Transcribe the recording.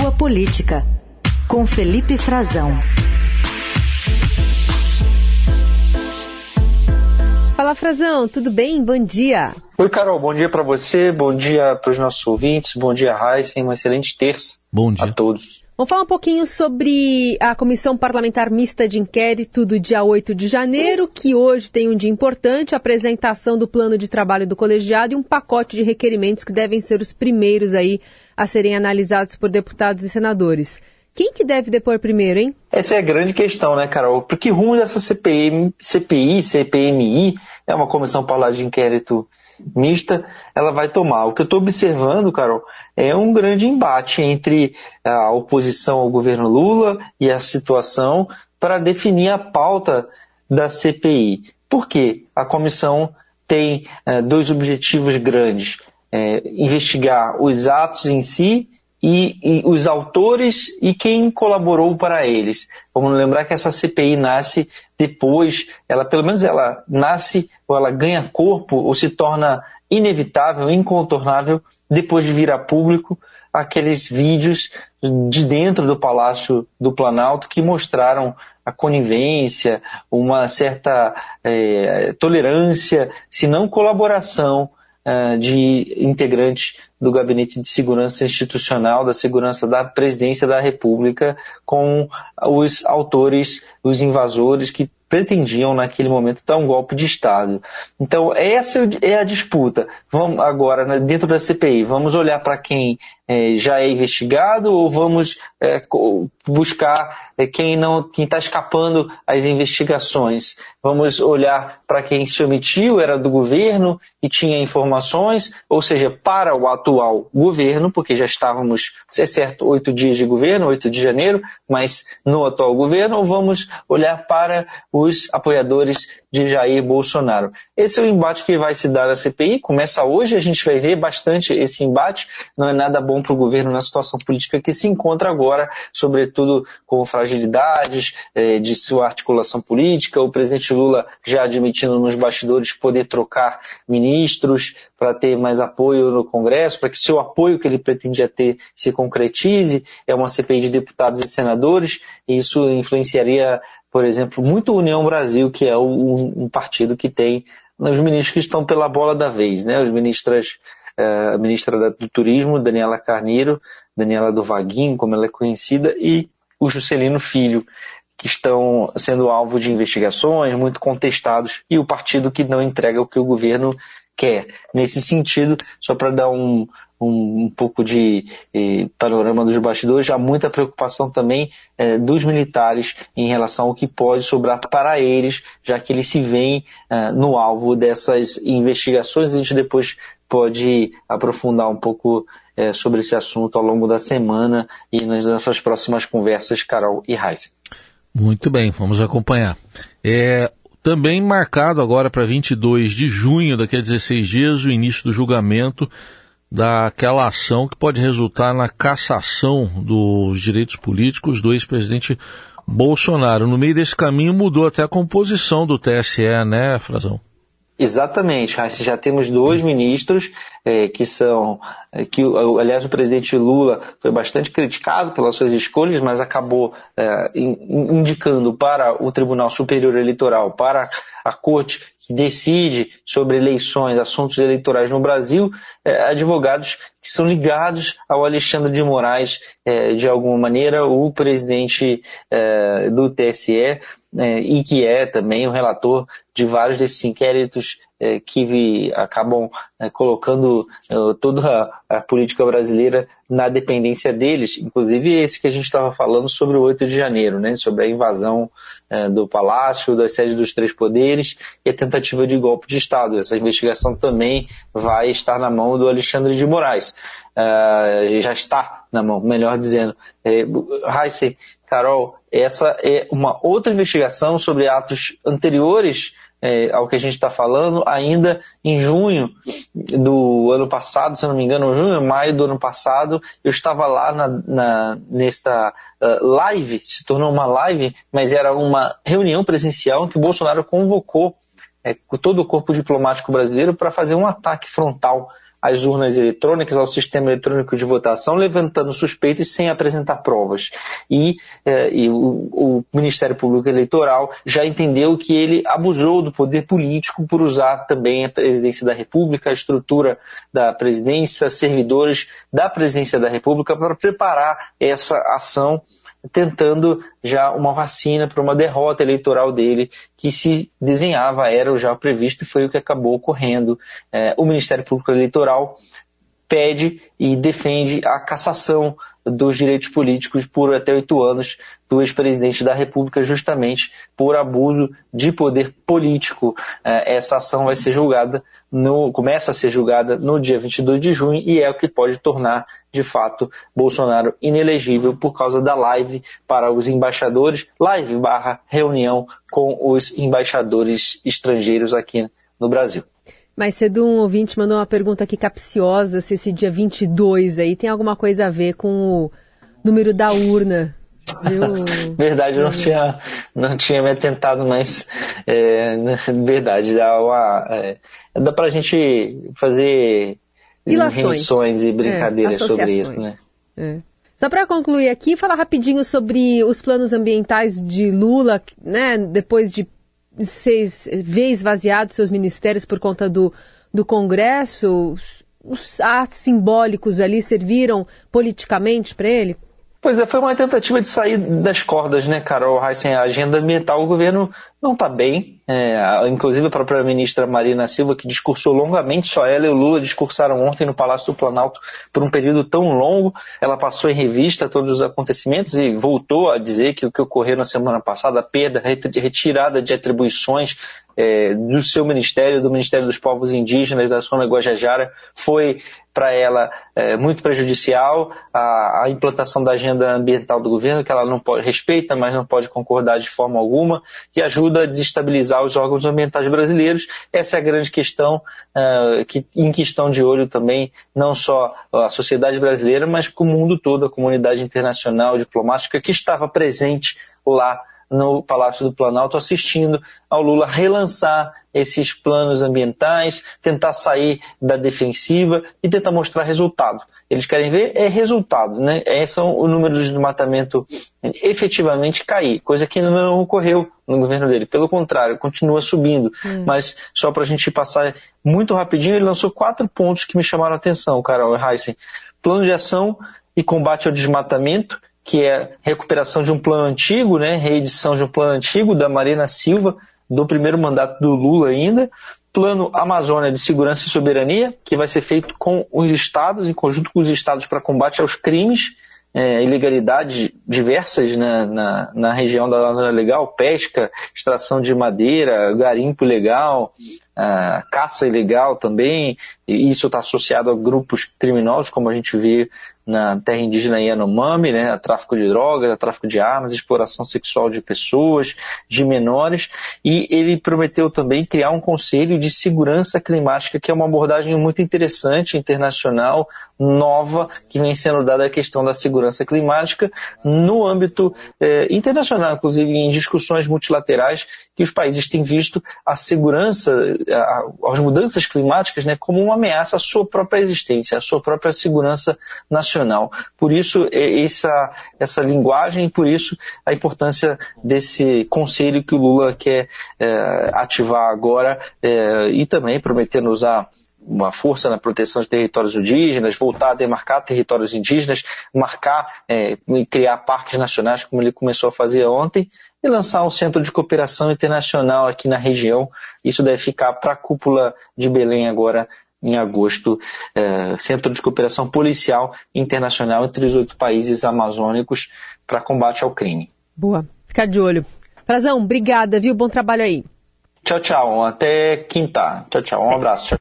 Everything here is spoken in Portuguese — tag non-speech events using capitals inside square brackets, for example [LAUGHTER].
sua política, com Felipe Frazão. Fala Frazão, tudo bem? Bom dia. Oi, Carol, bom dia para você, bom dia para os nossos ouvintes, bom dia, Raíssa, uma excelente terça bom dia. a todos. Vamos falar um pouquinho sobre a Comissão Parlamentar Mista de Inquérito do dia 8 de janeiro, que hoje tem um dia importante, a apresentação do plano de trabalho do colegiado e um pacote de requerimentos que devem ser os primeiros aí a serem analisados por deputados e senadores. Quem que deve depor primeiro, hein? Essa é a grande questão, né, Carol? Porque rumo dessa CPI, CPI, CPMI, é uma comissão parlamentar de inquérito mista, ela vai tomar. O que eu estou observando, Carol, é um grande embate entre a oposição ao governo Lula e a situação para definir a pauta da CPI. Por quê? A comissão tem é, dois objetivos grandes: é, investigar os atos em si e, e, os autores e quem colaborou para eles. Vamos lembrar que essa CPI nasce depois, ela pelo menos ela nasce ou ela ganha corpo ou se torna inevitável, incontornável depois de vir a público aqueles vídeos de dentro do Palácio do Planalto que mostraram a conivência, uma certa é, tolerância, se não colaboração de integrantes do Gabinete de Segurança Institucional, da Segurança da Presidência da República, com os autores, os invasores que pretendiam naquele momento dar um golpe de Estado. Então essa é a disputa. Vamos agora né, dentro da CPI, vamos olhar para quem é, já é investigado ou vamos é, buscar é, quem não quem está escapando às investigações? Vamos olhar para quem se omitiu, era do governo e tinha informações, ou seja, para o atual governo, porque já estávamos, é certo, oito dias de governo, 8 de janeiro, mas no atual governo, ou vamos olhar para os apoiadores de Jair Bolsonaro. Esse é o embate que vai se dar na CPI, começa hoje, a gente vai ver bastante esse embate, não é nada bom para o governo na situação política que se encontra agora, sobretudo com fragilidades eh, de sua articulação política, o presidente Lula já admitindo nos bastidores poder trocar ministros para ter mais apoio no Congresso, para que seu apoio que ele pretendia ter se concretize, é uma CPI de deputados e senadores, e isso influenciaria por exemplo, muito União Brasil, que é um, partido que tem os ministros que estão pela bola da vez, né? Os ministras, eh, a ministra do Turismo, Daniela Carneiro, Daniela do Vaguinho, como ela é conhecida, e o Juscelino Filho, que estão sendo alvo de investigações muito contestados, e o partido que não entrega o que o governo quer. Nesse sentido, só para dar um, um, um pouco de eh, panorama dos bastidores, há muita preocupação também eh, dos militares em relação ao que pode sobrar para eles, já que eles se veem eh, no alvo dessas investigações. A gente depois pode aprofundar um pouco eh, sobre esse assunto ao longo da semana e nas nossas próximas conversas, Carol e Raíssa. Muito bem, vamos acompanhar. É, também marcado agora para 22 de junho, daqui a 16 dias, o início do julgamento daquela ação que pode resultar na cassação dos direitos políticos do ex-presidente Bolsonaro. No meio desse caminho mudou até a composição do TSE, né, Frazão? Exatamente, já temos dois ministros é, que são, é, que aliás o presidente Lula foi bastante criticado pelas suas escolhas, mas acabou é, indicando para o Tribunal Superior Eleitoral, para a Corte que decide sobre eleições, assuntos eleitorais no Brasil, advogados que são ligados ao Alexandre de Moraes, de alguma maneira, o presidente do TSE, é, e que é também o relator de vários desses inquéritos é, que acabam é, colocando é, toda a, a, política brasileira na dependência deles, inclusive esse que a gente estava falando sobre o 8 de janeiro, né, sobre a invasão é, do Palácio, da sede dos três poderes e a tentativa de golpe de Estado. Essa investigação também vai estar na mão do Alexandre de Moraes. Uh, já está na mão, melhor dizendo. É, Carol, essa é uma outra investigação sobre atos anteriores é, ao que a gente está falando, ainda em junho do ano passado, se não me engano, junho, maio do ano passado, eu estava lá na, na nesta uh, live, se tornou uma live, mas era uma reunião presencial que Bolsonaro convocou é, todo o corpo diplomático brasileiro para fazer um ataque frontal às urnas eletrônicas, ao sistema eletrônico de votação, levantando suspeitas sem apresentar provas. E, eh, e o, o, Ministério Público Eleitoral já entendeu que ele abusou do poder político por usar também a presidência da República, a estrutura da presidência, servidores da presidência da República para preparar essa ação tentando já uma vacina para uma derrota eleitoral dele, que se desenhava, era já previsto e foi o que acabou ocorrendo. É, o Ministério Público Eleitoral pede e defende a cassação dos direitos políticos por até oito anos do ex-presidente da República, justamente por abuso de poder político. É, essa ação vai ser julgada, no, começa a ser julgada no dia 22 de junho e é o que pode tornar, de fato, Bolsonaro inelegível por causa da live para os embaixadores, live barra reunião com os embaixadores estrangeiros aqui no Brasil. Mais cedo um ouvinte mandou uma pergunta aqui capciosa, se esse dia 22 aí tem alguma coisa a ver com o número da urna. Viu? [LAUGHS] verdade, não tinha, não tinha me atentado, mas é, [LAUGHS] verdade, dá, uma, é, dá pra gente fazer Ilações. e brincadeiras é, sobre isso, né? É. Só para concluir aqui, falar rapidinho sobre os planos ambientais de Lula, né? Depois de vocês vê esvaziados seus ministérios por conta do, do Congresso? Os atos simbólicos ali serviram politicamente para ele? Pois é, foi uma tentativa de sair das cordas, né, Carol Heissen? A agenda ambiental, o governo não está bem. É, inclusive a própria ministra Marina Silva, que discursou longamente, só ela e o Lula discursaram ontem no Palácio do Planalto por um período tão longo. Ela passou em revista todos os acontecimentos e voltou a dizer que o que ocorreu na semana passada, a perda, retirada de atribuições é, do seu ministério, do Ministério dos Povos Indígenas, da Zona Guajajara, foi para ela é, muito prejudicial a, a, implantação da agenda ambiental do governo, que ela não pode, respeita, mas não pode concordar de forma alguma, que ajuda a desestabilizar os órgãos ambientais brasileiros. Essa é a grande questão, uh, que, em que estão de olho também não só a sociedade brasileira, mas o mundo todo, a comunidade internacional diplomática que estava presente lá no Palácio do Planalto assistindo ao Lula relançar esses planos ambientais, tentar sair da defensiva e tentar mostrar resultado. Eles querem ver é resultado, né? É são o número de desmatamento efetivamente cair, coisa que não ocorreu no governo dele. Pelo contrário, continua subindo. Hum. Mas só para a gente passar muito rapidinho, ele lançou quatro pontos que me chamaram a atenção, Carol Heissen. Plano de ação e combate ao desmatamento, que é recuperação de um plano antigo, né, reedição de um plano antigo da Marina Silva, do primeiro mandato do Lula ainda, plano Amazônia de Segurança e Soberania, que vai ser feito com os estados, em conjunto com os estados para combate aos crimes, é, ilegalidades diversas na, na, na, região da Amazônia Legal, pesca, extração de madeira, garimpo ilegal, caça ilegal também, e isso está associado a grupos criminosos, como a gente vê na terra indígena Yanomami, né, a tráfico de drogas, a tráfico de armas, exploração sexual de pessoas, de menores, e ele prometeu também criar um conselho de segurança climática, que é uma abordagem muito interessante, internacional, nova, que vem sendo dada à questão da segurança climática no âmbito eh, internacional, inclusive em discussões multilaterais, que os países têm visto a segurança, a, as mudanças climáticas, né, como uma ameaça à sua própria existência, à sua própria segurança nacional nacional. Por isso, essa, essa linguagem, por isso a importância desse conselho que o Lula quer é, ativar agora é, e também prometendo usar uma força na proteção de territórios indígenas, voltar a demarcar territórios indígenas, marcar é, e criar parques nacionais, como ele começou a fazer ontem, e lançar um centro de cooperação internacional aqui na região. Isso deve ficar para a cúpula de Belém agora em agosto, é, Centro de Cooperação Policial Internacional entre os oito países amazônicos para combate ao crime. Boa, fica de olho. Frazão, obrigada, viu? Bom trabalho aí. Tchau, tchau. Até quinta. Tchau, tchau. Um abraço. Tchau.